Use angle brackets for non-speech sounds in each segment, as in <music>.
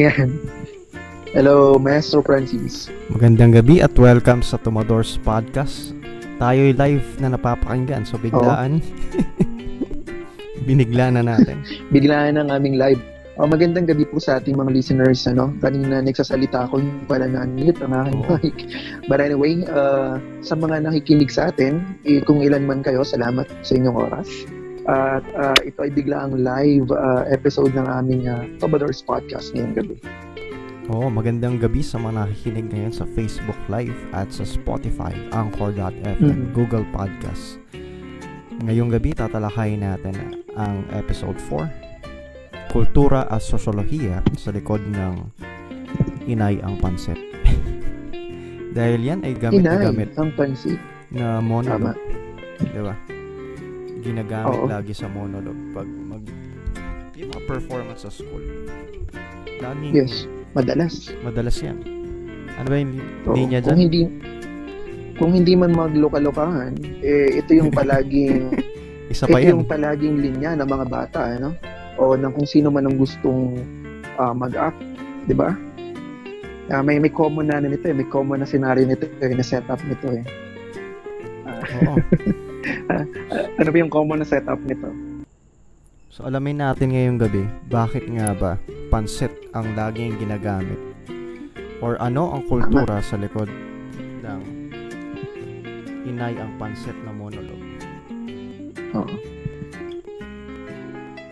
Ayan. Hello, Maestro Francis. Magandang gabi at welcome sa Tumodors Podcast. Tayo'y live na napapakinggan so biglaan. <laughs> Binigla na natin. Biglaan ang aming live. Oh, magandang gabi po sa ating mga listeners. Ano? Kanina nagsasalita ako, yung pala na-unmute ang aking Oo. mic. But anyway, uh, sa mga nakikinig sa atin, eh, kung ilan man kayo, salamat sa inyong oras. At uh, ito ay biglaang live uh, episode ng aming uh, Tobadors Podcast ngayong gabi. Oo, magandang gabi sa mga nakikinig ngayon sa Facebook Live at sa Spotify, Anchor.fm, Mhm. Google Podcasts. Ngayong gabi tatalakayin natin ang episode 4, Kultura at Sosyolohiya sa likod ng Inay ang Pansit. <laughs> Dahil yan ay gamit na Inay, gamit ang pansit. na Tama. monologue. Di ba? Ginagamit Oo. lagi sa monologue pag mag yung mga performance sa school. Laging Yes, madalas. madalas yan. Ano ba yung Oo, linya kung dyan? hindi kung hindi man magloka-lokahan, eh, ito yung palaging <laughs> Isa pa ito yan. yung palaging linya ng mga bata, ano? O ng kung sino man ang gustong ah, mag-act, di ba? Ah, may may common na ano nito eh, may common na scenario nito eh, na setup nito eh. Oo. <laughs> Ano ba yung common na setup nito? So alamin natin ngayong gabi, bakit nga ba pansit ang laging ginagamit? Or ano ang kultura sa likod ng inay ang pansit na monologue? Oo.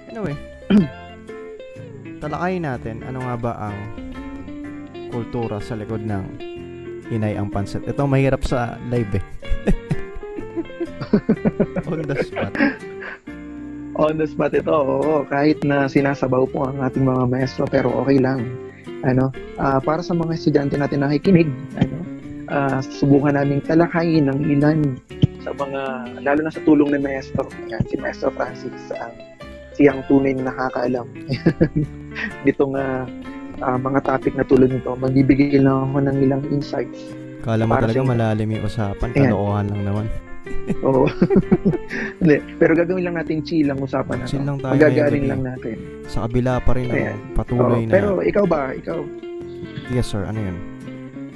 Anyway, <clears throat> talakayin natin ano nga ba ang kultura sa likod ng inay ang pansit. Ito mahirap sa live eh. On the spot. <laughs> On the spot ito, oo, kahit na sinasabaw po ang ating mga maestro, pero okay lang. Ano, ah, para sa mga estudyante natin nakikinig, ano, ah, subukan naming talakayin ng ilan sa mga, lalo na sa tulong ng maestro. Ayan, si Maestro Francis, ang siyang tunay na nakakaalam. <laughs> Ditong ah, ah, mga topic na tulad nito, magbibigay lang ako ng ilang insights. Kala mo talaga malalim yung usapan. Kalokohan lang naman. Oo. <laughs> Hindi, pero gagawin lang natin chill ang usapan na to. Chill lang tayo Magagaling lang natin. Sa kabila pa rin ang Ayan. patuloy Oo, na... pero ikaw ba, ikaw, Yes sir, ano yun?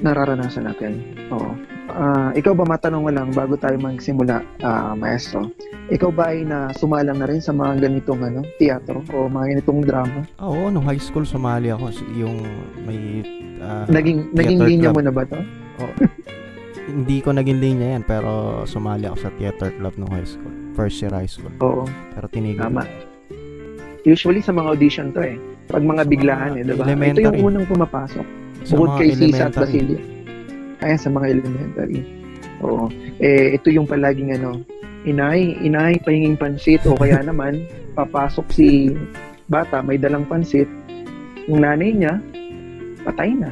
nararanasan natin. Oo. Ah, ikaw ba matanong lang bago tayo magsimula, ah, maestro? Ikaw ba ay na sumalang na rin sa mga ganitong ano, teatro o mga ganitong drama? Oo, nung high school sumali ako. Yung may... ah, naging naging linya club. mo na ba to? <laughs> Hindi ko naging linya yan, pero sumali ako sa theater club nung high school. First year high school. Oo, Pero tinigil. tama. Usually sa mga audition to eh. Pag mga Sa biglaan mga eh, diba? Ito elementary. yung unang pumapasok. Sa Bukod kay Sisa at. Basilia. Ayan, sa mga elementary. Oo. Eh, ito yung palaging ano, inay, inay, pahinging pansit o kaya <laughs> naman, papasok si bata, may dalang pansit, yung nanay niya, patay na.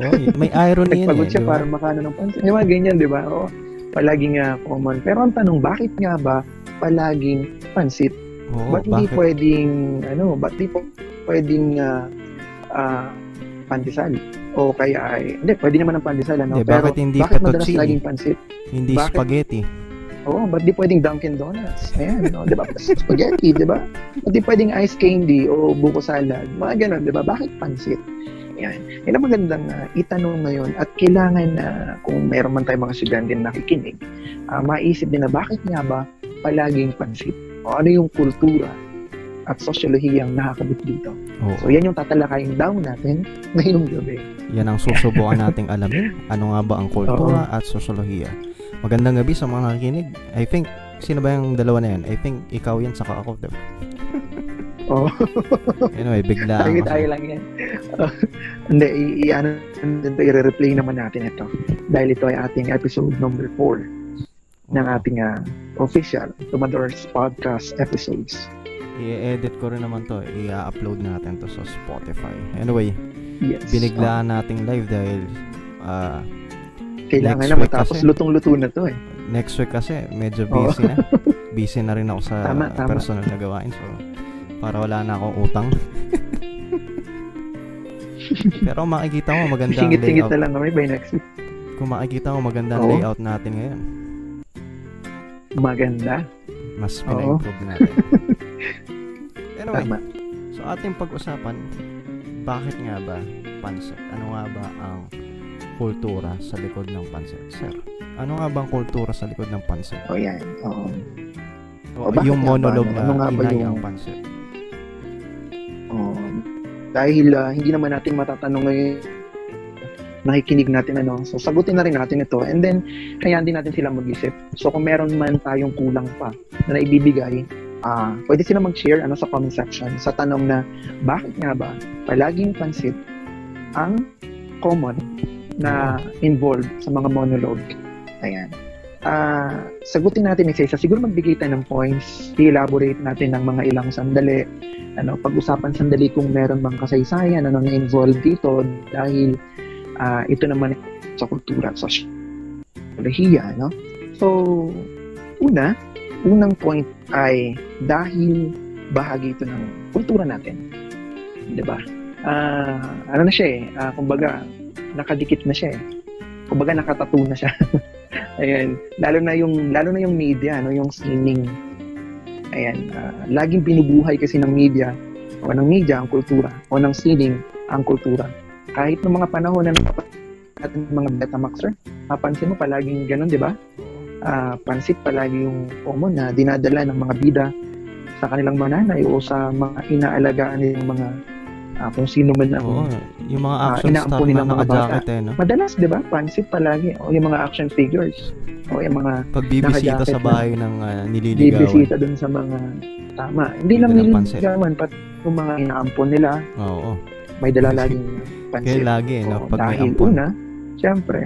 Oo, may irony yan eh. Nagpagod siya di ba? para makano ng pansit. Yung mga ganyan, di ba? Oo. Palaging nga common. Pero ang tanong, bakit nga ba palaging pansit? Oo, ba't hindi pwedeng, ano, ba't di pwedeng ah, ah, pandesal? O kaya ay, hindi, pwede naman ang pandesal, ano? Hindi, Pero bakit hindi bakit madalas laging pansit? Hindi bakit? spaghetti. Oo, ba't di pwedeng Dunkin' Donuts? Ayan, no? di ba? <laughs> Spaghetti, di ba? Ba't di pwedeng ice candy o buko salad? Mga ganun, di ba? Bakit pansit? Yan. Yan ang magandang ah, itanong ngayon at kailangan na kung meron man tayong mga estudyante na nakikinig, ah, maisip din na bakit nga ba palaging pansit? O ano yung kultura at sosyolohiyang nakakabit dito? Oo. So yan yung tatalakayin daw natin <laughs> ngayong gabi. Yan ang susubukan nating <laughs> alamin. Ano nga ba ang kultura at sosyolohiya? Magandang gabi sa mga nakikinig. I think, sino ba yung dalawa na yan? I think ikaw yan saka ako. Diba? <laughs> Oh. <laughs> Anyway, bigla Tayo tayo lang yan. <laughs> Hindi, i- i- ano, i-replay naman natin ito. Dahil ito ay ating episode number 4 ng ating ah, official Tumadors Podcast episodes. I-edit ko rin naman to. I-upload natin to sa Spotify. Anyway, Yes. biniglaan nating live dahil ah, Kailangan na matapos kasi. lutong-luto na to eh. next week kasi medyo busy na. <laughs> Busy na rin ako sa Tama, tama. personal na gawain. So, para wala na akong utang. <laughs> Pero makikita mo maganda ang Singit-singit layout. na lang kami by next week. Kung makikita mo maganda ang layout natin ngayon. Maganda. Mas pina-improve <laughs> natin. anyway, Tama. so ating pag-usapan, bakit nga ba pansit? Ano nga ba ang kultura sa likod ng pansit? Sir, ano nga ba ang kultura sa likod ng pansit? O yan. Oo. O, O, yung ba? monologue Ano- na ano nga ba inay yung- ang pansit. Oo. dahil ah, hindi naman natin matatanong ngayon nakikinig natin ano. So, sagutin na rin natin ito. And then, hayaan din natin sila mag-isip. So, kung meron man tayong kulang pa na naibibigay, ah pwede sila mag-share ano, sa comment section sa tanong na, bakit nga ba palaging pansit ang common na involved sa mga monologue? Ayan. Ah, sagutin natin isa-isa. Siguro magbigay tayo ng points, i-elaborate natin ng mga ilang sandali, ano, pag-usapan sandali kung meron bang kasaysayan ano na involved dito dahil ah, ito naman sa kultura, sa psikolohiya, no? So, una, unang point ay dahil bahagi ito ng kultura natin. 'Di ba? Ah, ano na siya eh, ah, kumbaga nakadikit na siya eh. Kumbaga nakatattoo na siya. <laughs> Ayan, lalo na yung lalo na yung media, no, yung sining Ayan, ah, laging binubuhay kasi ng media o ng media ang kultura o ng sining ang kultura. Kahit ng mga panahon na natin ng mga Betamaxer, mapansin mo palaging ganun, di ba? Ah, pansit palagi yung common na dinadala ng mga bida sa kanilang mananay o sa mga inaalagaan nilang mga ah, kung sino man ang Oo, yung mga Ah, action star inaampun na ng mga naka-jacket eh, no? Madalas, di ba? Pansit palagi. O yung mga action figures. O yung mga Pagbibisita sa na. bahay ng uh, nililigawan. bibisita dun sa mga tama. Hindi lang nililigawan, pati yung mga inaampon nila, Oo. may dala laging Kaya pansit. lagi, eh, no? Oo, Pag may ampon. una, syempre,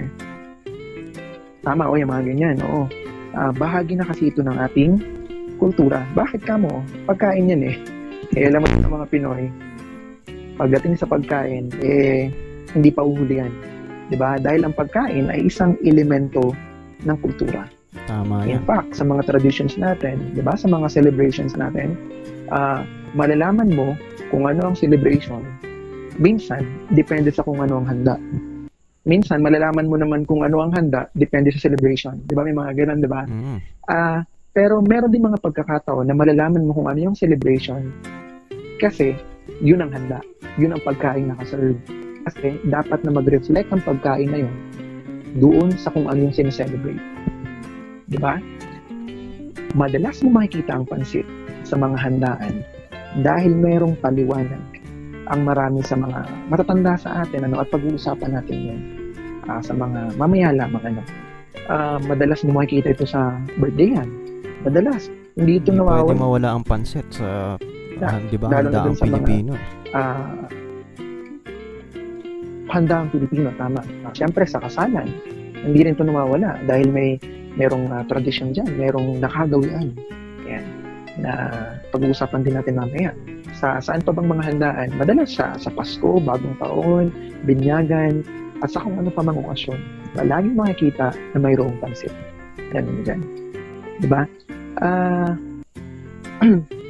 tama o yung mga ganyan, oo. Ah, bahagi na kasi ito ng ating kultura. Bakit ka mo? Pagkain yan eh. Eh, alam mo ng mga Pinoy, pagdating sa pagkain, eh, hindi pa uhulihan. 'Di ba? Dahil ang pagkain ay isang elemento ng kultura. Tama In yan. fact, sa mga traditions natin, 'di ba, sa mga celebrations natin, ah malalaman mo kung ano ang celebration. Minsan, depende sa kung ano ang handa. Minsan, malalaman mo naman kung ano ang handa, depende sa celebration. 'Di ba? May mga ganun, 'di ba? Mm. Ah, pero meron din mga pagkakataon na malalaman mo kung ano yung celebration kasi yun ang handa. Yun ang pagkain na kaserve. Kasi dapat na mag-reflect ang pagkain na yun doon sa kung ano yung sineselebrate. Di ba? Madalas mo makikita ang pansit sa mga handaan dahil mayroong paliwanag ang marami sa mga matatanda sa atin ano at pag-uusapan natin yun ah, sa mga mamaya lamang ano. Ah, madalas mo makikita ito sa birthdayan. Madalas. Hindi ito Hindi pwede nawawala. mawala ang pansit sa, Yeah, ah, di ba, handa ang Pilipino. ah handa ang Pilipino, tama. Ah, Siyempre, sa kasalan, hindi rin ito nawawala dahil may merong ah, tradisyon dyan, merong nakagawian. Yan. Na pag-uusapan din natin mamaya. Sa saan pa bang mga handaan? Madalas sa, sa Pasko, Bagong Taon, Binyagan, at sa kung ano pa mang okasyon. Laging makikita na mayroong pansit. Ganun dyan. Diba? Ah, <clears throat>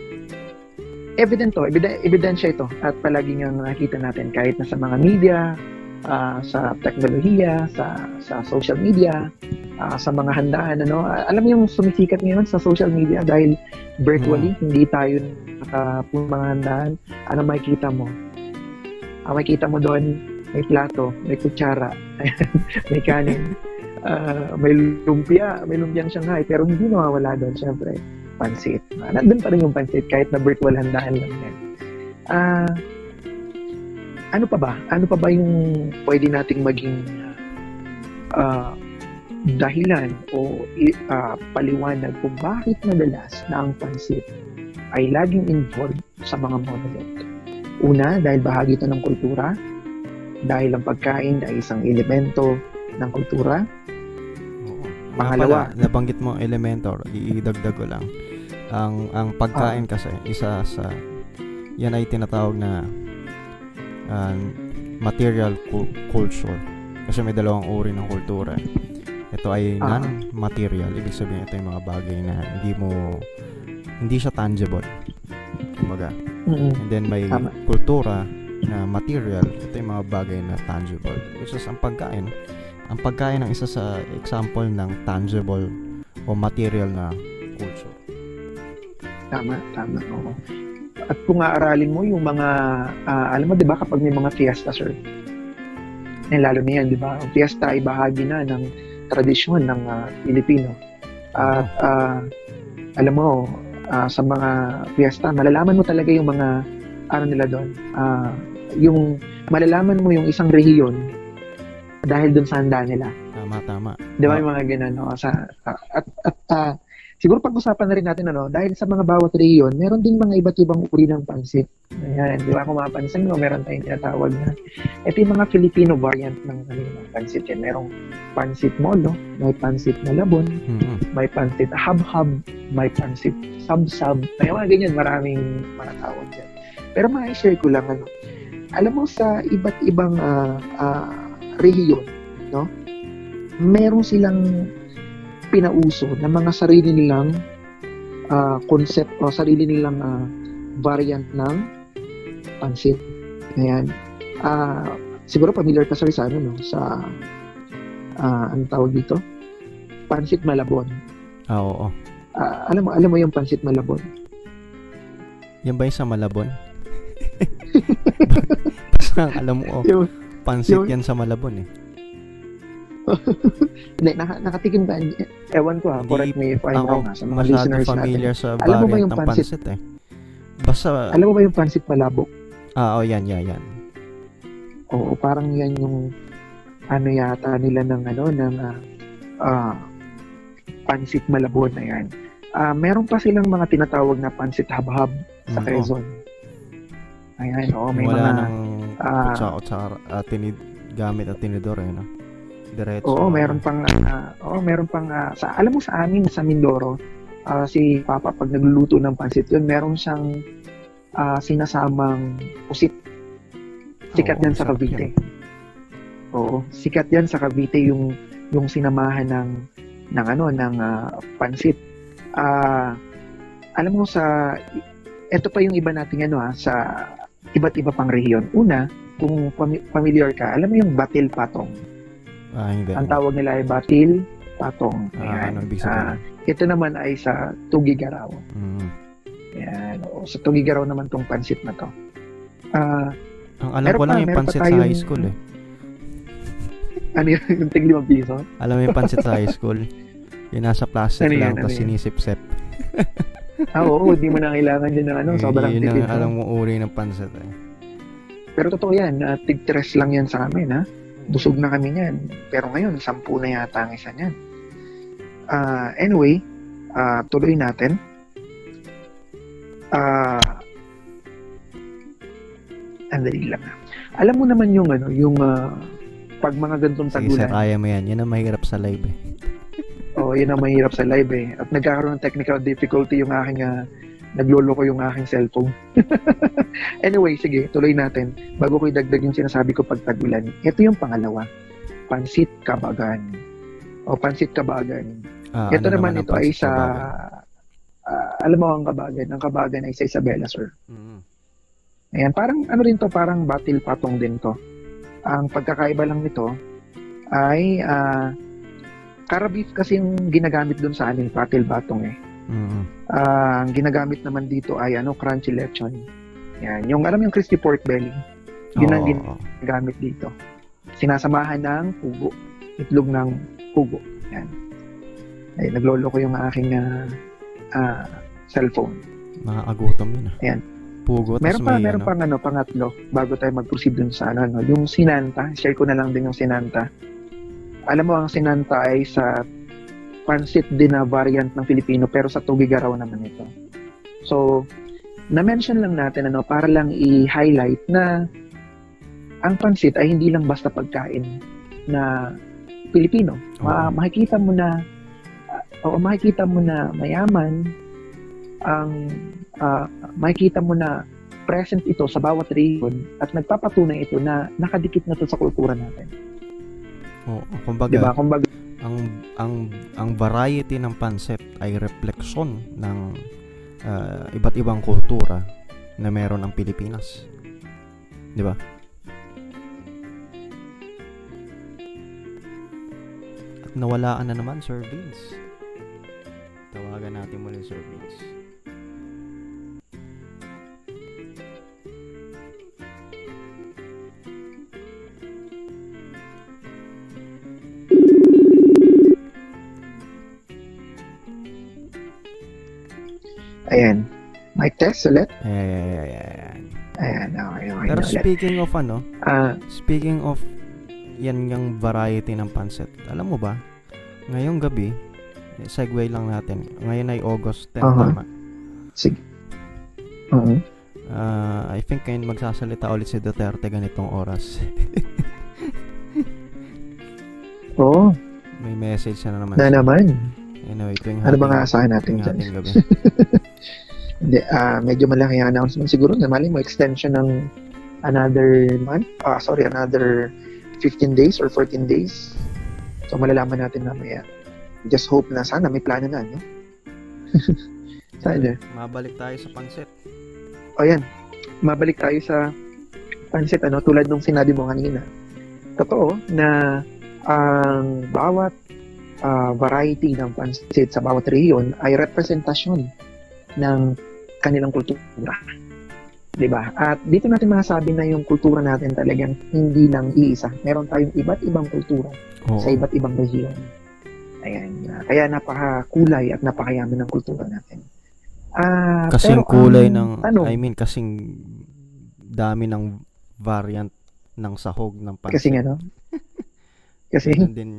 evident to, ebiden- ebidensya ito at palagi nga nakikita natin kahit na sa mga media, ah, sa teknolohiya, sa sa social media, ah, sa mga handaan ano. Ah, alam mo yung sumisikat ngayon sa social media dahil virtually hindi tayo naka mga handaan. Ano makikita mo? Ah, makikita mo doon may plato, may kutsara, <laughs> may kanin, ah, may lumpia, may lumpiang Shanghai, pero hindi nawawala doon, syempre pansit. Uh, nandun pa rin yung pansit kahit na virtual handaan lang yan. Ah, ano pa ba? Ano pa ba yung pwede nating maging ah, dahilan o ah, paliwanag kung bakit madalas na ang pansit ay laging involved sa mga monologue? Una, dahil bahagi ito ng kultura. Dahil ang pagkain ay isang elemento ng kultura. Pangalawa. pala, nabanggit mo elementor, iidagdag ko lang. Ang ang pagkain Ah. kasi isa sa yan ay tinatawag na ah, material cu- culture. Kasi may dalawang uri ng kultura. Ito ay Ah. non-material. Ibig sabihin, ito yung mga bagay na hindi mo, hindi siya tangible. Kumbaga. Mm-mm. And then may Tama. kultura na material. Ito yung mga bagay na tangible. Which is ang pagkain. Ang pagkain ang isa sa example ng tangible o material na culture. Tama, tama. Oo. At kung aaralin mo yung mga, ah, alam mo, di ba, kapag may mga fiesta, sir, eh, lalo na yan, di ba? Ang fiesta ay bahagi na ng tradisyon ng ah, Pilipino. At ah, alam mo, ah, sa mga fiesta, malalaman mo talaga yung mga, ano nila doon, ah, yung, malalaman mo yung isang rehiyon dahil doon sa handa nila. Tama, tama. Di ba yung mga ganun, no? Sa, at, at ah, siguro pag-usapan na rin natin, ano, dahil sa mga bawat rehiyon, meron din mga iba't ibang uri ng pansit. Ayan, di ba? Kung mapapansin mo, meron tayong tinatawag na, ito yung mga Filipino variant ng ano, pansit yan. Merong pansit molo, may pansit na labon, Mhm. may pansit hab-hab, may pansit sab-sab. May mga ganyan, maraming mga tawag dyan. Pero ma-share ko lang, ano, alam mo sa iba't ibang ah, ah, rehiyon, no? Meron silang pinauso na mga sarili nilang ah, concept o sarili nilang ah, variant ng pansit. Ayan. Ah, siguro familiar ka sir sa ano, no? Sa ah, ano tawag dito? Pansit Malabon. Ah, oo. Ah, alam mo, alam mo yung pansit malabon. Yan ba yung sa Malabon? <laughs> <laughs> Basta ang alam mo, oh, Yung, pansit yung- yan sa Malabon eh. <laughs> hindi, naka, nakatikim ka. Ewan ko ha, Hindi correct me if I'm wrong ha, sa mga listeners natin. familiar sa Alam mo ba yung ng pansit? pansit eh. Basta, Alam mo ba yung pansit malabok? ah, oh, yan, yan, yan. Oo, parang yan yung ano yata nila ng ano, ng ah, ah, pansit malabon na yan. Ah, meron pa silang mga tinatawag na pansit habhab sa Mm, Quezon. Ayan, oo, may Wala mga... nang ah, kutsa-kutsara at tinid, gamit at tinidor eh, no? Diretso. Oo, meron pang ah, oo, meron pang ah, sa alam mo sa amin sa Mindoro, ah, si Papa pag nagluluto ng pansit yun, meron siyang ah, sinasamang pusit. Sikat Oo, yan sa Cavite. yan. Oo, sikat yan sa Cavite yung yung sinamahan ng ng ano ng ah, pansit. Ah, alam mo sa ito pa yung iba nating ano ha, sa iba't iba pang rehiyon. Una, kung familiar ka, alam mo yung batil patong. Ah, hindi. Ang tawag nila ay batil patong. Ah, Ayan. ano ibig Ah, ito naman ay sa Tugigaraw. Mm. Ayan. Oo, sa Tugigaraw naman tong pansit na to. Ah, Ang alam ko lang pa, yung pansit sa tayong- high school eh. <laughs> ano yun? Yung tig limang piso? Alam mo yung pansit sa high school? Yung nasa plastic Ano yan, lang, ano tapos sinisip-sip. <laughs> Ah, oo. Hindi mo na kailangan din ng ano. Sobrang yun tipid. ang no? alam mo uri ng pansit eh. Pero totoo yan. Uh, tig tres lang yan sa amin, ha? Busog na kami niyan. Pero ngayon, sampu na yata ang isa niyan. Ah, anyway, ah, tuloy natin. Ah, andali lang. Alam mo naman yung ano, yung ah, pag mga gantong Sige, tagulan. kaya mo yan. Yan ang mahirap sa live eh. Oo, yun ang mahirap sa live eh. At nagkakaroon ng technical difficulty yung aking, uh, nagloloko yung aking cellphone. <laughs> anyway, sige, tuloy natin. Bago ko idagdag yung sinasabi ko pag tagulan, ito yung pangalawa. Pansit Kabagan. O Pansit Kabagan. Ah, ito ano naman, ang ito ay sa, bagay? ah, alam mo ang Kabagan. Ang Kabagan ay sa Isabela, sir. Mm. Ayan, parang ano rin to, parang batil patong din to. Ang pagkakaiba lang nito ay uh, beef kasi yung ginagamit doon sa amin, batil batong eh. Mm. Ah, ang ginagamit naman dito ay ano, crunchy lechon. Yan, yung alam yung crispy pork belly, Yun ang Oo, gin- oo. gamit dito. Sinasamahan ng pugo, itlog ng pugo. Yan. Ay, naglolo ko yung aking ah, ah, cellphone. Nakakagutom yun ah. Ayan. Pugo, Meron pa, meron ano. pang ano, pangatlo, bago tayo mag-proceed dun sa ano, ano, yung sinanta, share ko na lang din yung sinanta. Alam mo, ang sinanta ay sa pansit din na variant ng Filipino, pero sa Tugigaraw naman ito. So, na-mention lang natin, ano, para lang i-highlight na ang pansit ay hindi lang basta pagkain na Pilipino. Ma- makikita mo na, uh, o makikita mo na mayaman, ang ah, makikita mo na present ito sa bawat region at nagpapatunay ito na nakadikit na to sa kultura natin. Oo, kumbaga, 'Di ba? Kumbaga, ang ang ang variety ng pancit ay refleksyon ng ah, iba't ibang kultura na meron ang Pilipinas. 'Di ba? At nawalaan na naman Sir Vince. Tawagan natin muli Sir Vince. Ayan. Mic test ulit. Ayan. Ayan, okay, okay Pero na ulit. speaking of ano, Ah, Speaking of yan yung variety ng pancit. Alam mo ba? Ngayong gabi, eh, segue lang natin. Ngayon ay August 10, Aha. tama? sige. Oo. Ah, I think ngayon magsasalita ulit si Duterte ganitong oras. <laughs> Oo, May message na naman. na naman. Anyway, tuwing Ano ba hating- nga asahan natin dyan? gabi. <laughs> Hindi, ah medyo malaki ang announcement. Siguro na mali mo extension ng another month. Ah, sorry, another 15 days or 14 days. So malalaman natin mamaya. Just hope na sana may plano na, no? <laughs> sana. Mabalik tayo sa pancit. O yan, mabalik tayo sa pansit, ano, tulad nung sinabi mo kanina. Totoo na ang bawat ah, variety ng pansit sa bawat rehiyon ay representasyon ng kanilang kultura. 'Di ba? At dito natin masasabi na yung kultura natin talagang hindi lang iisa. Meron tayong iba't ibang kultura Oo. sa iba't ibang rehiyon. Ayan. ah, kaya napakakulay at napakayaman ng kultura natin. Ah, kasing pero kulay ang ng, tanong, I mean, kasing dami ng variant ng sahog ng pancit. kasi ano? <laughs> Kasi Ganun din,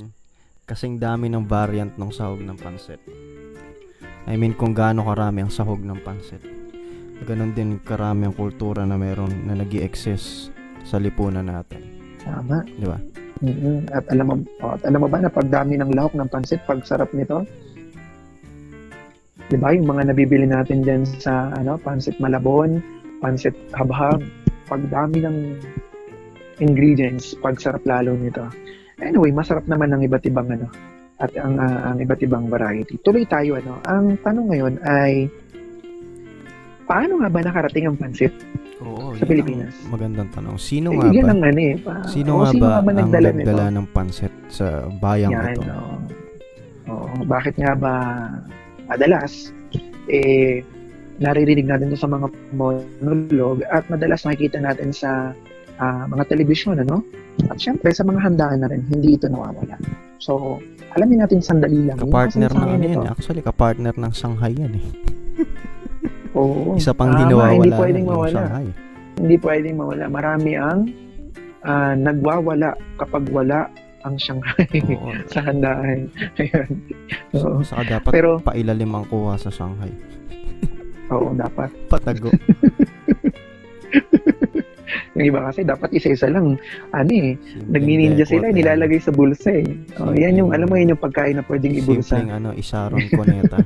kasing dami ng variant ng sahog ng pansit. I mean, kung gaano karami ang sahog ng pansit. Ganon din karami ang kultura na meron na nag exist sa lipunan natin. tama. Di ba? Mhm. At alam mo, oh, at alam mo ba na pagdami ng lahok ng pansit, pag sarap nito? 'Di ba yung mga nabibili natin diyan sa ano, pansit malabon, pansit habhab, pagdami ng ingredients, pag sarap lalo nito. Anyway, masarap naman ang iba't ibang ano at ang ah, ang iba't ibang variety. Tuloy tayo ano. Ang tanong ngayon ay paano nga ba nakarating ang pansit? Oo, Sa Pilipinas. ang Magandang tanong. Sino Eh, nga yun ba? ang ano eh. pa- Sino nga sino ba ba ang nagdala ng pansit sa bayang Yan, ito? oo. Oo, bakit nga ba madalas eh naririnig natin sa mga monolog at madalas nakikita natin sa ah, mga telebisyon ano at syempre sa mga handaan na rin hindi ito nawawala so alamin natin sandali lang Kapartner ng ano yan. Actually, kapartner ng Shanghai yan eh. <laughs> Oo. Isa pang Tama, di nawawala hindi pwedeng mawala Shanghai. hindi pwedeng mawala marami ang ah, nagwawala kapag wala ang Shanghai Oo. <laughs> sa handaan ayun oo, Saka dapat Pero- pailalim ang kuha sa Shanghai. oo dapat <laughs> Patago. Yung iba kasi dapat isa-isa lang. Ano eh, nagnininja sila, eh. nilalagay sa bulsa eh. Oh, yan yung, alam mo yun yung pagkain na pwedeng ibulsa. Simpleng ano, Isaron Coneta.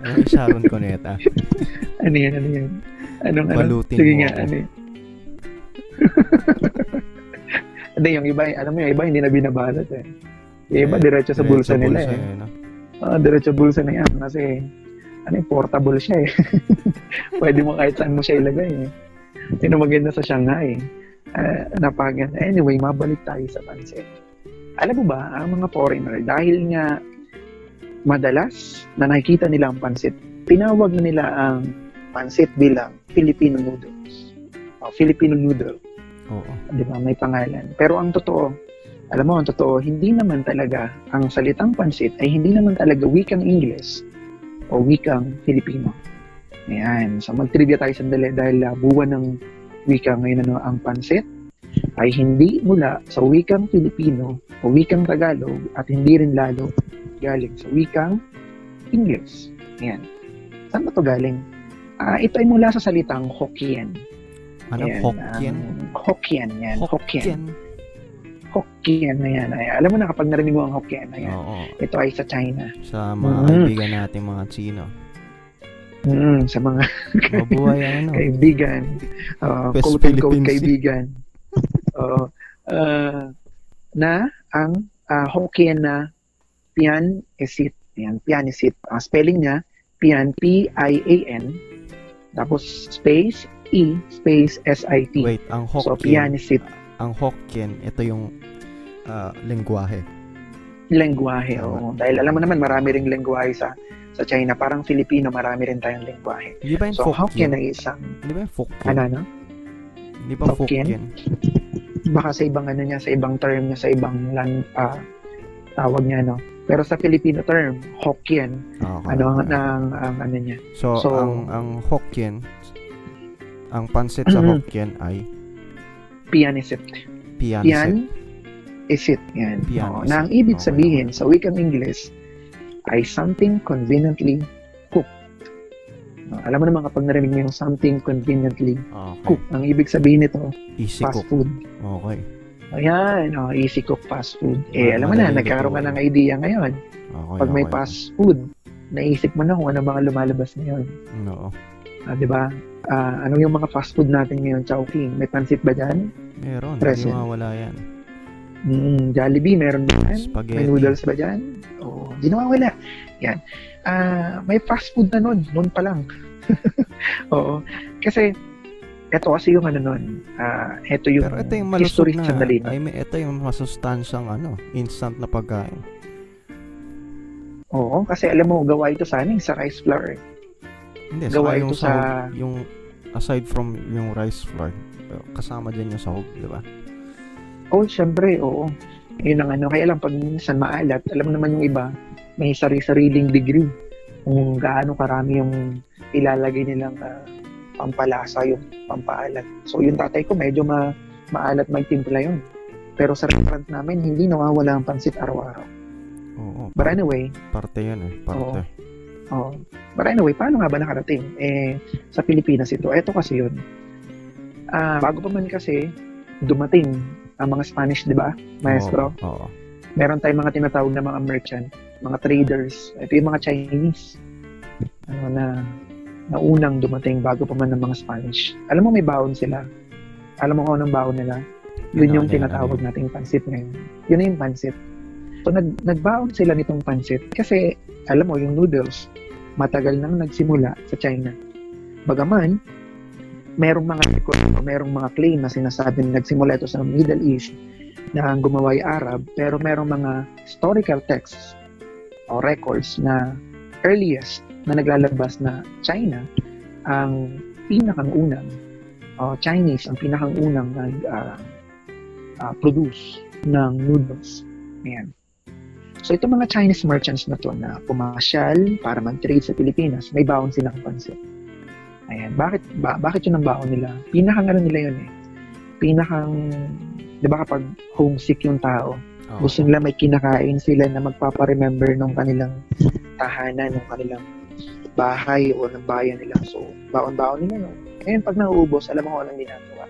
ano <laughs> Isaron Coneta? Ano yan, ano yan? Anong, ano? Balutin Sige mo nga, ako. ano eh. <laughs> Hindi, yung iba, alam mo yung iba, hindi na binabalot eh. Yung iba, diretso sa bulsa nila eh. no? Ah, diretso bulsa na yan kasi ano eh, portable siya eh. <laughs> Pwede mo kahit saan mo siya ilagay eh. Ang maganda sa Shanghai. Uh, napaganda. Anyway, mabalik tayo sa pansit. Alam mo ba, ang mga foreigner, dahil nga madalas na nakikita nila ang pansit, tinawag na nila ang pansit bilang Filipino noodles. O, Filipino noodle Oo. di ba, may pangalan. Pero ang totoo, alam mo, ang totoo, hindi naman talaga, ang salitang pansit ay hindi naman talaga wikang Ingles o wikang Filipino. Ayan. So, mag-trivia tayo sandali dahil uh, buwan ng wika ngayon ano, ang pansit ay hindi mula sa wikang Filipino o wikang Tagalog at hindi rin lalo galing sa wikang Ingles. Ayan. Saan ba to galing? Ah, ito ay mula sa salitang Hokkien. Ano? Ayan, Hokkien? ang Hokkien, yan. Hokkien. Hokkien. Hokkien na yan. Ay, alam mo na kapag narinig mo ang Hokkien na yan, Oo. ito ay sa China. Sa mga Mm. kaibigan natin, mga Chino. Mm, sa mga <laughs> Mabuhay ano. kaibigan. Uh, West quote unquote kaibigan. <laughs> Oo. Uh, na ang ah, Hokkien na pian isit. Yan, pian isit. Ah, spelling niya, pian, P-I-A-N. Tapos space, E, space, S-I-T. Wait, ang So, Hokkien, pian isit. ang Hokkien, ito yung lengguwahe. Lengguwahe, Tama. oo. Dahil alam mo naman, marami ring lengguwahe sa sa China. Parang Filipino, marami rin tayong lengguwahe. Hindi ba yung So, Hokkien ay isang, Hindi ba yung Hokkien? ano, no? Hindi ba? Hokkien? Baka sa ibang ano niya, sa ibang term niya, sa ibang land, ah, tawag niya, no? Pero sa Filipino term, Hokkien, Ah, okay. ano, ng, ang ano niya. So, So- ang ang Hokkien, ang pansit sa. Hokkien ay Pianisit. pianisit. Pian, isit. Yan. Pian Oo, isit. na ang ibig Okay, sabihin sa wikang English ay something conveniently cooked. No, alam mo naman kapag narinig mo yung something conveniently Okay. cooked, ang ibig sabihin nito, Easy fast cook. food. Okay. Ayan, oh, easy cook fast food. Eh, Ah, alam mo na, nagkaroon ka ng idea ngayon. Okay. Pag may okay. fast food, naisip mo na kung ano mga lumalabas ngayon. No. Ah, di ba? Ah, ano yung mga fast food natin ngayon, Chowking? May pansit ba dyan? Meron. Present. Hindi mawala yan. Mm, Jollibee, meron ba yan? Spaghetti. May noodles ba dyan? Oo, di nawawala. Yan. Ah, may fast food na nun, nun pa lang. <laughs> Oo. Kasi, eto kasi yung ano nun, ah, eto yung, Pero ito yung malusog history na. sandali. I mean, ito yung masustansyang ano, instant na pagkain. Oo, kasi alam mo, gawa ito sa amin sa rice flour. eh. Hindi, Gawa saka yung ito sa- sahog, yung aside from yung rice flour, kasama din yung sahog, di ba? Oh, syempre, oo. Yun ang ano, kaya lang pag minsan maalat, alam naman yung iba, may sari-sariling degree kung gaano karami yung ilalagay nilang ah, pampalasa, yung pampaalat. So, yung tatay ko, medyo ma maalat magtimpla yun. Pero sa restaurant namin, hindi nawawala ang pansit araw-araw. Oo. But anyway, parte yan eh. Parte. oh, but anyway, paano nga ba nakarating? Eh, sa Pilipinas ito. Ito kasi yun. Ah, bago pa man kasi dumating ang mga Spanish, di ba, maestro? Oo. oo. meron tayong mga tinatawag na mga merchant, mga traders. Ito yung mga Chinese. Ano na na unang dumating bago pa man ng mga Spanish. Alam mo may baon sila. Alam mo kung anong baon nila? Yun yung yun, tinatawag nating pansit ngayon. Yun na yung pansit. So nag nagbaon sila nitong pansit kasi alam mo yung noodles matagal nang nagsimula sa China. Bagaman merong mga record o merong mga claim na sinasabi na nagsimula ito sa Middle East na ang gumawa ay Arab, pero merong mga historical texts o records na earliest na naglalabas na China ang pinakang unang o Chinese ang pinakang unang nag ah, ah, produce ng noodles. Ayan. So itong mga Chinese merchants na to na pumasyal para mag-trade sa Pilipinas, may baon silang pansit. Ayan. Bakit ba, bakit yun ang baon nila? Pinakang ano nila yun eh. Pinakang 'di ba kapag homesick yung tao, Oo. gusto nila may kinakain sila na magpapa-remember ng kanilang tahanan, ng kanilang bahay o ng bayan nila. So, baon-baon nila yun. Ngayon, pag nauubos, alam mo kung anong ginagawa.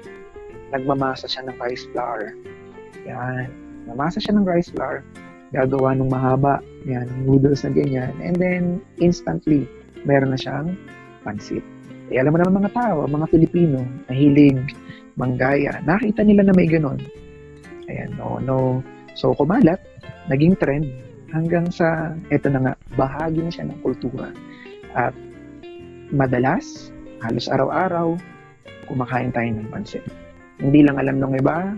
Nagmamasa siya ng rice flour. Yan. Namasa siya ng rice flour. Gagawa ng mahaba. Yan, noodles na ganyan. And then, instantly, meron na siyang pansit. Eh, alam mo naman mga tao, mga Pilipino, mahilig, manggaya. Nakita nila na may ganon. Ayan, no, no. So, kumalat, naging trend, hanggang sa, eto na nga, bahagi na siya ng kultura. At madalas, halos araw-araw, kumakain tayo ng pansit. Hindi lang alam ng iba,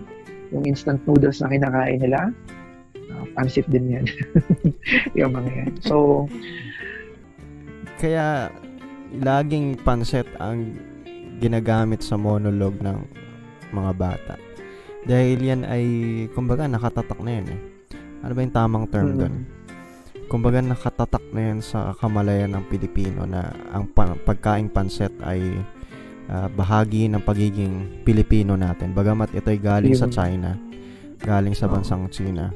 yung instant noodles na kinakain nila, ah, pansit din yan. <laughs> yung mga yan. So, Kaya, laging panset ang ginagamit sa monologue ng mga bata. Dahil yan ay, kumbaga, nakatatak na yan eh. Ano ba yung tamang term mm, doon? Kumbaga, nakatatak na yan sa kamalayan ng Pilipino na ang pa- pagkaing panset ay ah, bahagi ng pagiging Pilipino natin. Bagamat ito ay galing sa Yun. China, galing sa bansang China,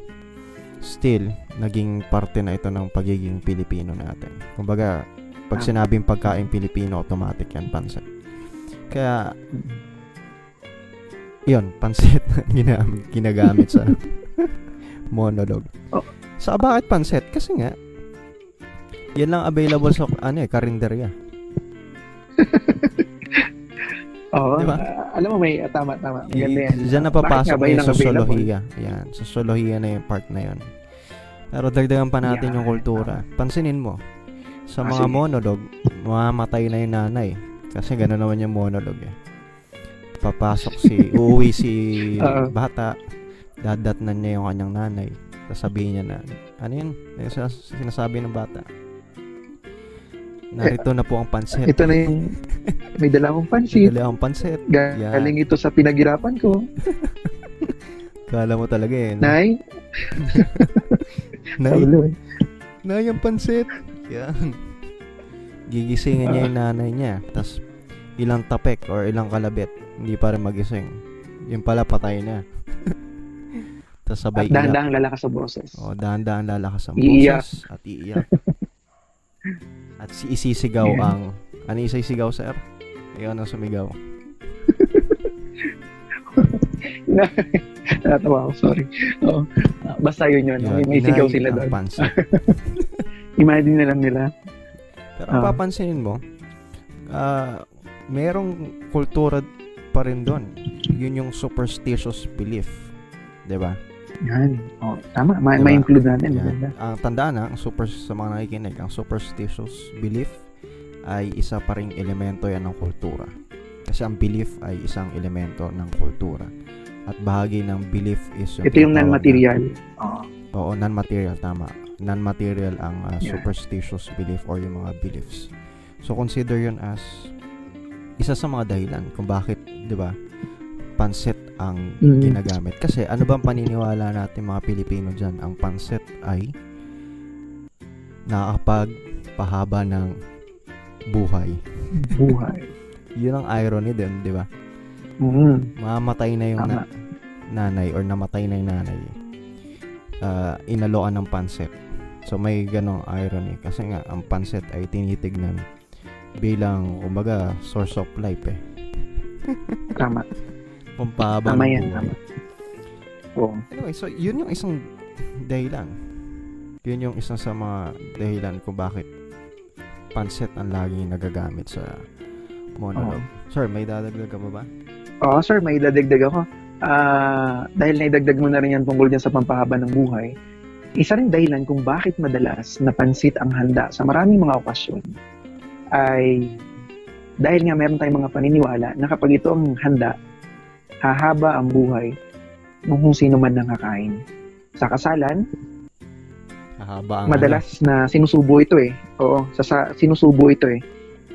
still, naging parte na ito ng pagiging Pilipino natin. Kumbaga, pag Ah. sinabing pagkaing Pilipino, automatic yan, pansit. Kaya, yun, pansit na <laughs> ginam- ginagamit sa <laughs> monologue. Oh. Sa bakit pansit? Kasi nga, yan lang available sa ano eh, karinderya. <laughs> Oo. Di ba? ah, alam mo, may, ah, tama, tama. Maganda yan. Diyan napapasok ba yung available? sosolohiya. Yan, sosolohiya na yung part na yun. Pero dagdagan pa natin Yan. yung kultura. Pansinin mo, sa Ah, mga sige. monologue, mamamatay na yung nanay. Kasi gano'n naman yung monologue eh. Papasok si, <laughs> uuwi si Oo. bata, dadatnan niya yung kanyang nanay. Sasabihin niya na, ano yun? Yung sinas- sinasabi ng bata. Narito na po ang pansit. Ito na yung <laughs> may dala akong pansit. Dali ang pansit. Galing ito sa pinaghirapan ko. <laughs> Kala mo talaga eh. no? Nay, Nay, Nay, ang pansit. Yan. Gigisingin niya yung nanay niya. Tapos, ilang tapek or ilang kalabit. Hindi pa rin magising. Yung pala, patay na. <laughs> Tapos sabay at iyak. dahan-dahan lalakas sa boses. O, dahan-dahan lalakas ang Iiyak. boses at iiyak. <laughs> at si isisigaw Yeah. ang... Ano yung isisigaw, sir? Ikaw ang sumigaw. <laughs> Natawa ako, sorry. Oo. Ah, basta yun yun. Yun, May sigaw sila doon. Imagine na lang nila. Pero ang Ah. papansinin mo, ah, merong kultura pa rin doon. Yun yung superstitious belief. 'Di ba? Yan. Oh, tama. Ma- Diba? Ma-include natin. Yan. Ang tandaan na, ang super, sa mga nakikinig, ang superstitious belief ay isa pa ring elemento yan ng kultura. Kasi ang belief ay isang elemento ng kultura. At bahagi ng belief is yung Ito yung non-material. Oo. Oo, non-material, tama. Non-material ang uh, superstitious belief or yung mga beliefs. So, consider yun as isa sa mga dahilan kung bakit, di ba, pansit ang Mm. ginagamit. Kasi ano bang paniniwala natin mga Pilipino dyan? Ang pansit ay nakakapagpahaba ng buhay. Buhay. <laughs> Yun ang irony din, di ba? Mm. Mamatay na yung Tama. na- nanay or namatay na yung nanay. Ah, inaloan ng pansit. So may ganong irony kasi nga ang pansit ay tinitignan bilang kumbaga source of life eh. <laughs> Tama. Pampahaba Tama yan. buhay. Tama. Oo. Anyway, so yun yung isang dahilan. Yun yung isang sa mga dahilan kung bakit pansit ang laging nagagamit sa monologue. Sir, may dadagdag ka ba ba? Oo, sir, may dadagdag ako. Ah, dahil naidagdag mo na rin yan tungkol dyan sa pampahaba ng buhay, isa rin dahilan kung bakit madalas napansit ang handa sa maraming mga okasyon ay dahil nga meron tayong mga paniniwala na kapag ito ang handa, hahaba ang buhay ng kung sino man nang kakain. Sa kasalan, Hahaba ang madalas na sinusubo ito eh. Oo, sa, sa sinusubo ito eh.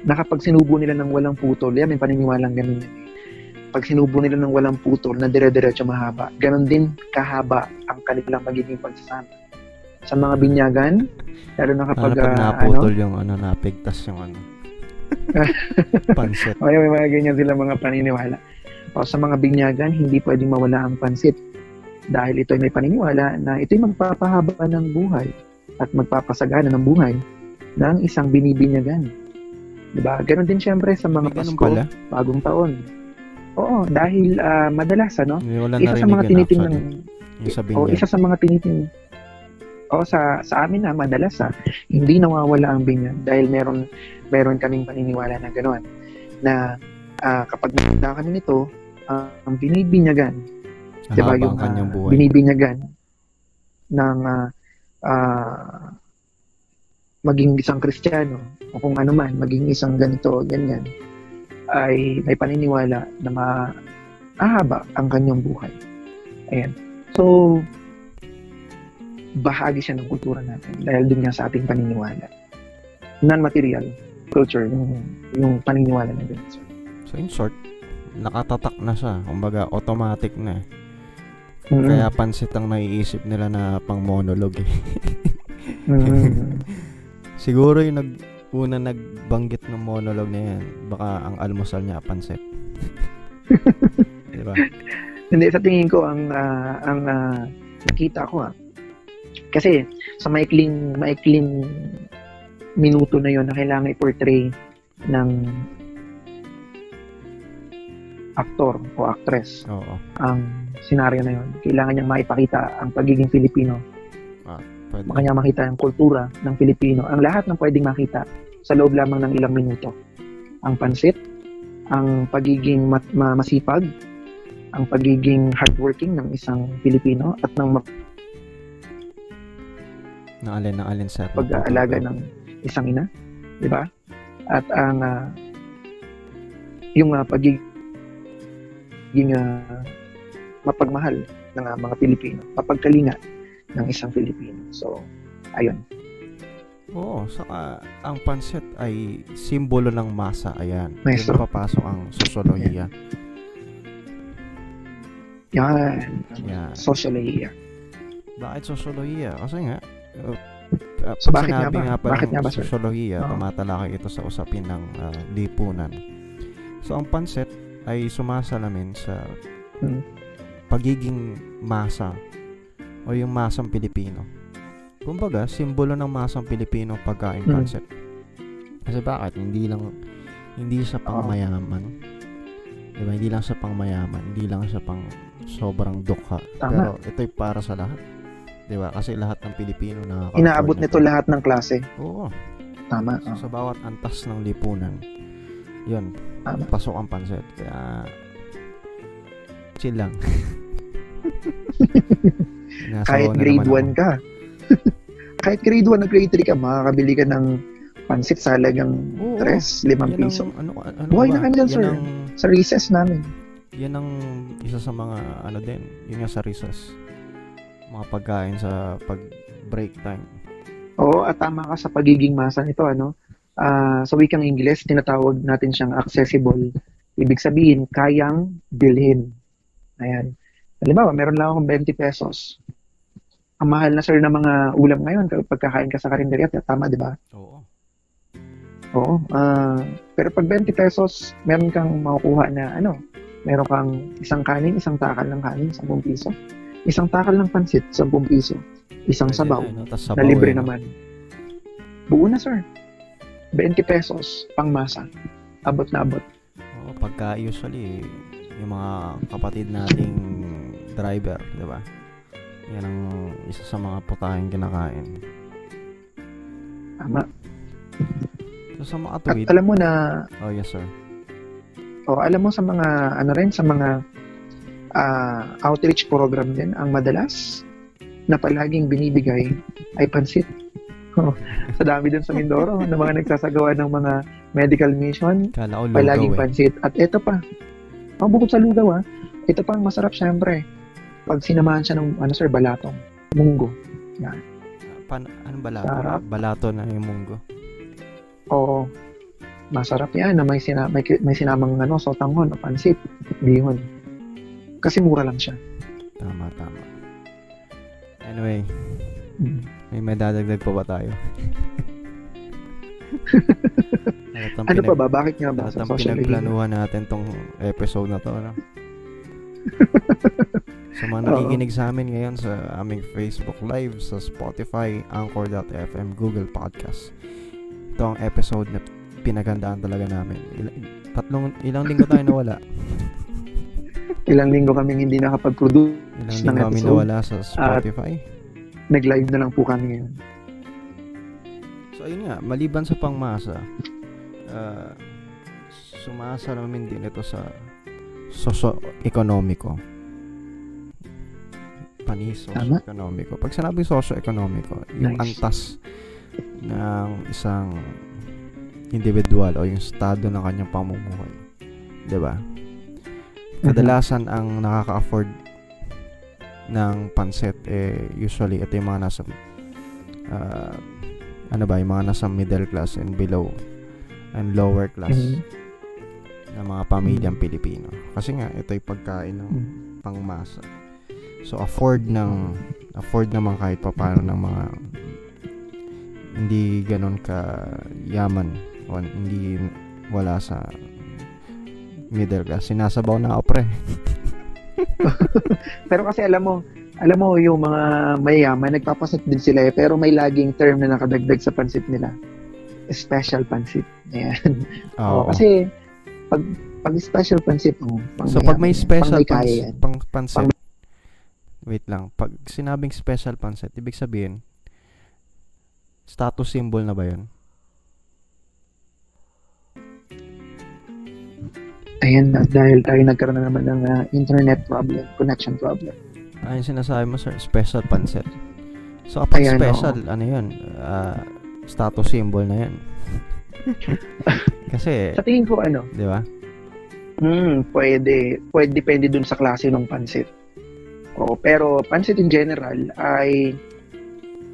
Na kapag sinubo nila ng walang putol, yan may paniniwalang ganun yan eh. Pag sinubo nila ng walang putol na dire-diretso mahaba, ganun din kahaba ang kanilang magiging pagsasama. Sa mga binyagan, lalo na Ano kapag, pag ah, ano, naputol yung ano, napigtas yung ano. <laughs> Pansit. may, may mga ganyan sila mga paniniwala. O sa mga binyagan, hindi pwedeng mawala ang pansit. Dahil ito ay may paniniwala na ito'y magpapahaba ng buhay at magpapasagana ng buhay ng isang binibinyagan. Diba? Ganon din syempre sa mga Pasko, pala. bagong taon. Oo, dahil ah, madalas, ano? Isa sa mga tinitingnan actually. Yung sabi o isa sa mga tiniting o sa sa amin na madalas ha, hindi nawawala ang binyag dahil meron meron kaming paniniwala na gano'n na ah, kapag nakita kami nito ah, ang binibinyagan di ba Hahaba yung ah, buhay. binibinyagan ng ah, ah, maging isang Kristiyano o kung ano man maging isang ganito ganyan ay may paniniwala na mahaba ang kanyang buhay ayan so bahagi siya ng kultura natin dahil dun nga sa ating paniniwala. Non-material culture, yung, yung paniniwala na sir. So in short, nakatatak na siya. Kumbaga, automatic na. eh. Mm. Kaya pansit ang naiisip nila na pang monologue eh. <laughs> Mm. <laughs> Siguro yung nag, una nagbanggit ng monologue na yan, baka ang almusal niya pansit. <laughs> diba? Hindi, sa tingin ko, ang, ah, ang ah, nakita ko ah, kasi sa maikling, maikling minuto na yon na kailangan i-portray ng aktor o actress Oo. ang senaryo na yon. Kailangan niyang maipakita ang pagiging Filipino Pwede. makanya makita ang kultura ng Pilipino. Ang lahat ng pwedeng makita sa loob lamang ng ilang minuto. Ang pansit, ang pagiging mat- ma- masipag, ang pagiging hardworking ng isang Pilipino at ng Na alin, na alin, sir? pag-aalaga ng isang ina, di ba? At ang ah, yung uh, pagiging ah, mapagmahal ng ah, mga Pilipino, mapagkalinga ng isang Pilipino. So, ayun. Oo, saka ang pansit ay simbolo ng masa. Ayan. Maestro. Doon papasok ang sosolohiya. Yan. Yan. Socially. Bakit sosolohiya? Kasi nga, uh, uh, So, bakit nga ba? nga pa Bakit ng nga ba, sir? sosolohiya, Oo. tumatalakay ito sa usapin ng uh, lipunan. So, ang pansit ay sumasalamin sa Hmm. pagiging masa o yung masang Pilipino. Kumbaga, simbolo ng masang Pilipino ang pagkain Hmm. pansit. Kasi bakit? Hindi lang hindi sa pangmayaman. Diba? Hindi lang sa pangmayaman. Hindi lang sa pang sobrang dukha. Tama. Pero ito'y para sa lahat. Diba? Kasi lahat ng Pilipino na Inaabot nito lahat ng klase. Oo. Tama. So, oh. sa bawat antas ng lipunan, yun, Tama. pasok ang pansit. Kaya, chill lang. <laughs> <laughs> Kahit grade naman 1 ka. Kahit grade 1 o grade 3 ka, makakabili ka ng pansit sa halagang Oo. 3, 5 Yan piso. ang, ano, ano Buhay ba? na kami sir. Ang, Sa recess namin. yan ang isa sa mga, ano din, yun nga sa recess. Mga pagkain sa pag break time. Oo, at tama ka sa pagiging masa nito, ano? Ah, sa wikang Ingles, tinatawag natin siyang accessible. Ibig sabihin, kayang bilhin. Ayan. Halimbawa, meron lang akong 20 pesos. Ang mahal na sir ng mga ulam ngayon kapag kakain ka sa karinderya, tama, di ba? Oo. Oo. ah, pero pag 20 pesos, meron kang makukuha na ano, meron kang isang kanin, isang takal ng kanin, 10 piso. Isang takal ng pansit, 10 piso. Isang Pwede sabaw, na, no? Tas na sabaw, libre eh, no? naman. Buo na, sir. 20 pesos, pang masa. Abot na abot. Oo, pagka usually, yung mga kapatid nating driver, di ba? Yan ang isa sa mga putahing kinakain. Tama. So, sa mga At tuwid, alam mo na, oh yes sir. o alam mo sa mga, ano rin, sa mga ah, outreach program din, ang madalas na palaging binibigay ay pansit. Oh, sa dami din sa Mindoro, <laughs> ng mga nagsasagawa ng mga medical mission, Kala palaging eh. pansit. At ito pa, oh, bukod sa lugaw ah, ito pa ang masarap syempre. Pag sinamahan siya ng, ano sir, balatong, munggo. Pan, anong balato? Sarap. Balato na yung munggo. Oo. Masarap yan na may, sina, may, may sinamang ano, sotanghon o pansit, bihon. Kasi mura lang siya. Tama, tama. Anyway, Mm. may madadagdag pa ba tayo? <laughs> Ano pinag- pa ba? Bakit nga ba sa social pinagplanuhan natin tong episode na to, ano? <laughs> sa mga nakikinig sa amin ngayon sa aming Facebook Live, sa Spotify, Anchor.fm, Google Podcast. Ito ang episode na pinagandaan talaga namin. Il- tatlong, ilang linggo tayo nawala. <laughs> Ilang linggo kaming hindi nakapag-produce. Ilang ng episode. nawala sa Spotify. Nag-live na lang po kami ngayon. So ayun nga, maliban sa pangmasa, uh, sumasalamin din ito sa socio-ekonomiko. Panis socio-ekonomiko. Pag sinabing socio-ekonomiko, yung Nice. antas ng isang individual o yung estado ng kanyang pamumuhay. 'Di ba? Kadalasan ang nakaka-afford ng pansit eh usually ito yung mga nasa ah, ano ba, yung mga nasa middle class and below and lower class Mhm. na mga pamilyang Pilipino. Kasi nga, ito yung pagkain ng Mhm. pangmasa. So, afford ng afford naman kahit pa paano ng mga hindi ganon ka yaman o hindi wala sa middle class. Sinasabaw na ako, pre. <laughs> Pero kasi alam mo, alam mo yung mga mayayaman, nagpapasit din sila eh, pero may laging term na nakadagdag sa pansit nila. Special pansit. Ayan. Oo. Oo, kasi pag pag special pansit, oh, pang so, pag may special pang may pans- pang pansit, wait lang, pag sinabing special pansit, ibig sabihin, status symbol na ba yun? Ayan dahil tayo nagkaroon na naman ng ah, internet problem, connection problem. Ayun sinasabi mo, sir, special pancet. So, kapag Ayan, special, ano yun, ah, status symbol na yan. <laughs> Kasi, Sa tingin ko, ano, di ba? hmm, pwede, pwede, depende dun sa klase ng pansit. Oo, pero pansit in general ay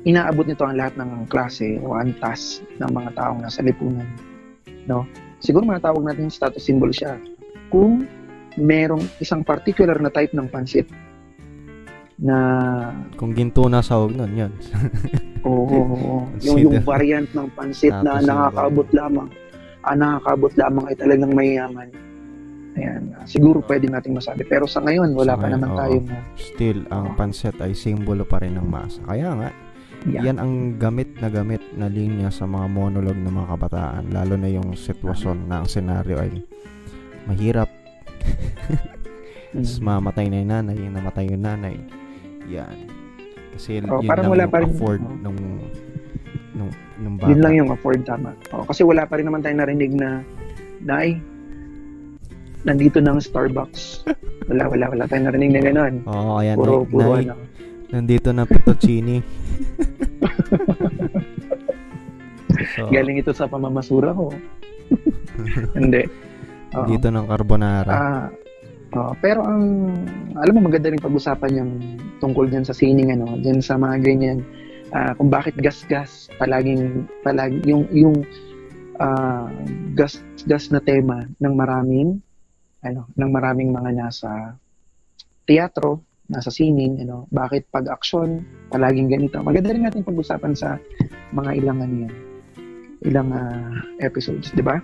inaabot nito ang lahat ng klase o antas ng mga taong nasa lipunan. No? Siguro matawag natin status symbol siya kung merong isang particular na type ng pansit na Kung ginto na sahog nun, yun. Oo, oo, oo. <laughs> yung, yung variant ng pansit na Status nakakaabot lamang, ah, nakakaabot lamang ay talagang mayayaman. Ayan, ah, siguro pwede nating masabi. Pero sa ngayon, wala Sa pa ngayon, naman oo. tayong ah, Still, ang Oo. pancet ay simbolo pa rin ng masa. Kaya nga, Yeah. yan ang gamit na gamit na linya sa mga monolog ng mga kabataan. Lalo na yung sitwasyon na ang senaryo ay mahirap. <laughs> Mm. Tapos mamatay na yung nanay, namatay yung nanay. Yan. Kasi Oh, yun parang lang wala yung pa rin- afford oh. nung, nung, nung bata. Yun lang yung afford tama. Oo, kasi wala pa rin naman tayo narinig na, Nay, nandito na ang Starbucks. <laughs> Wala, wala, wala tayong narinig na gano'n. Oo, ayan. Puro, Nay, puro nay, ano. nandito na fettuccine. <laughs> so, Galing ito sa pamamasura ko. Hindi. Oo. dito ng carbonara. Ah, oo, pero ang alam mo maganda rin pag-usapan yung tungkol diyan sa sining ano, diyan sa mga ganyan ah, kung bakit gas-gas palaging palagi yung yung ah, gas-gas na tema ng maraming ano, ng maraming mga nasa teatro, nasa sining, ano, bakit pag action palaging ganito. Maganda rin natin pag-usapan sa mga ilang ano yan, ilang ah, episodes, 'di ba?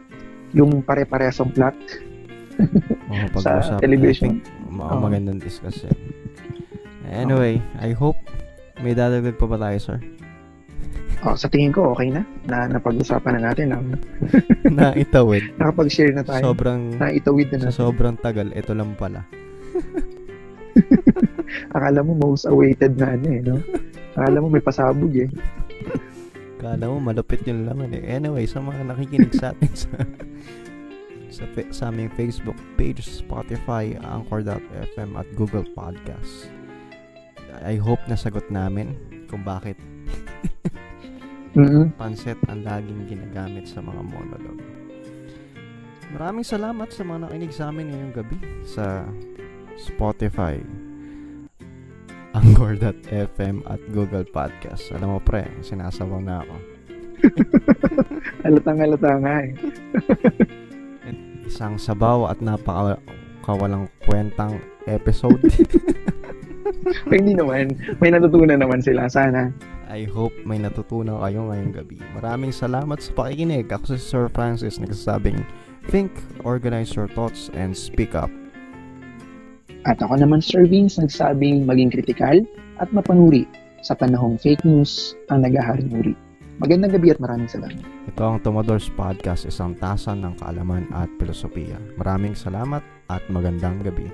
Yung pare-parehas ang plot Oo, <laughs> sa pag-usap. television. Ma- Oo. magandang discussion. Anyway, I hope may dadagdag pa ba tayo, sir? <laughs> Oh, sa tingin ko okay na. Na napag-usapan na natin ang <laughs> na itawid. nakapag-share na tayo. Sobrang na itawid na sa natin. sobrang tagal, ito lang pala. Akala mo most awaited na ano eh, no? Akala mo may pasabog eh. Kala mo malupit yung laman eh. Anyway, sa mga nakikinig sa atin sa <laughs> sa, fe- sa aming Facebook page, Spotify, Anchor.fm at Google Podcasts. I hope nasagot namin kung bakit <laughs> mm panset ang laging ginagamit sa mga monologue. Maraming salamat sa mga nakinig sa amin ngayong gabi sa Spotify, <laughs> Anchor.fm at Google Podcasts. Alam mo pre, sinasabaw na ako. <laughs> Halatang halata nga eh. <laughs> Isang sabaw at napaka kawalang kwentang episode. Hindi naman. May natutunan naman sila. Sana. I hope may natutunan kayo ngayong gabi. Maraming salamat sa pakikinig. Ako si Sir Francis nagsasabing, think, organize your thoughts, and speak up. At ako naman, Sir Vince, nagsabing maging kritikal at mapanuri sa panahong fake news ang naghaharing-uri. Magandang gabi at maraming salamat. Ito ang Tumodors Podcast, isang tasan ng kaalaman at filosofiya. Maraming salamat at magandang gabi.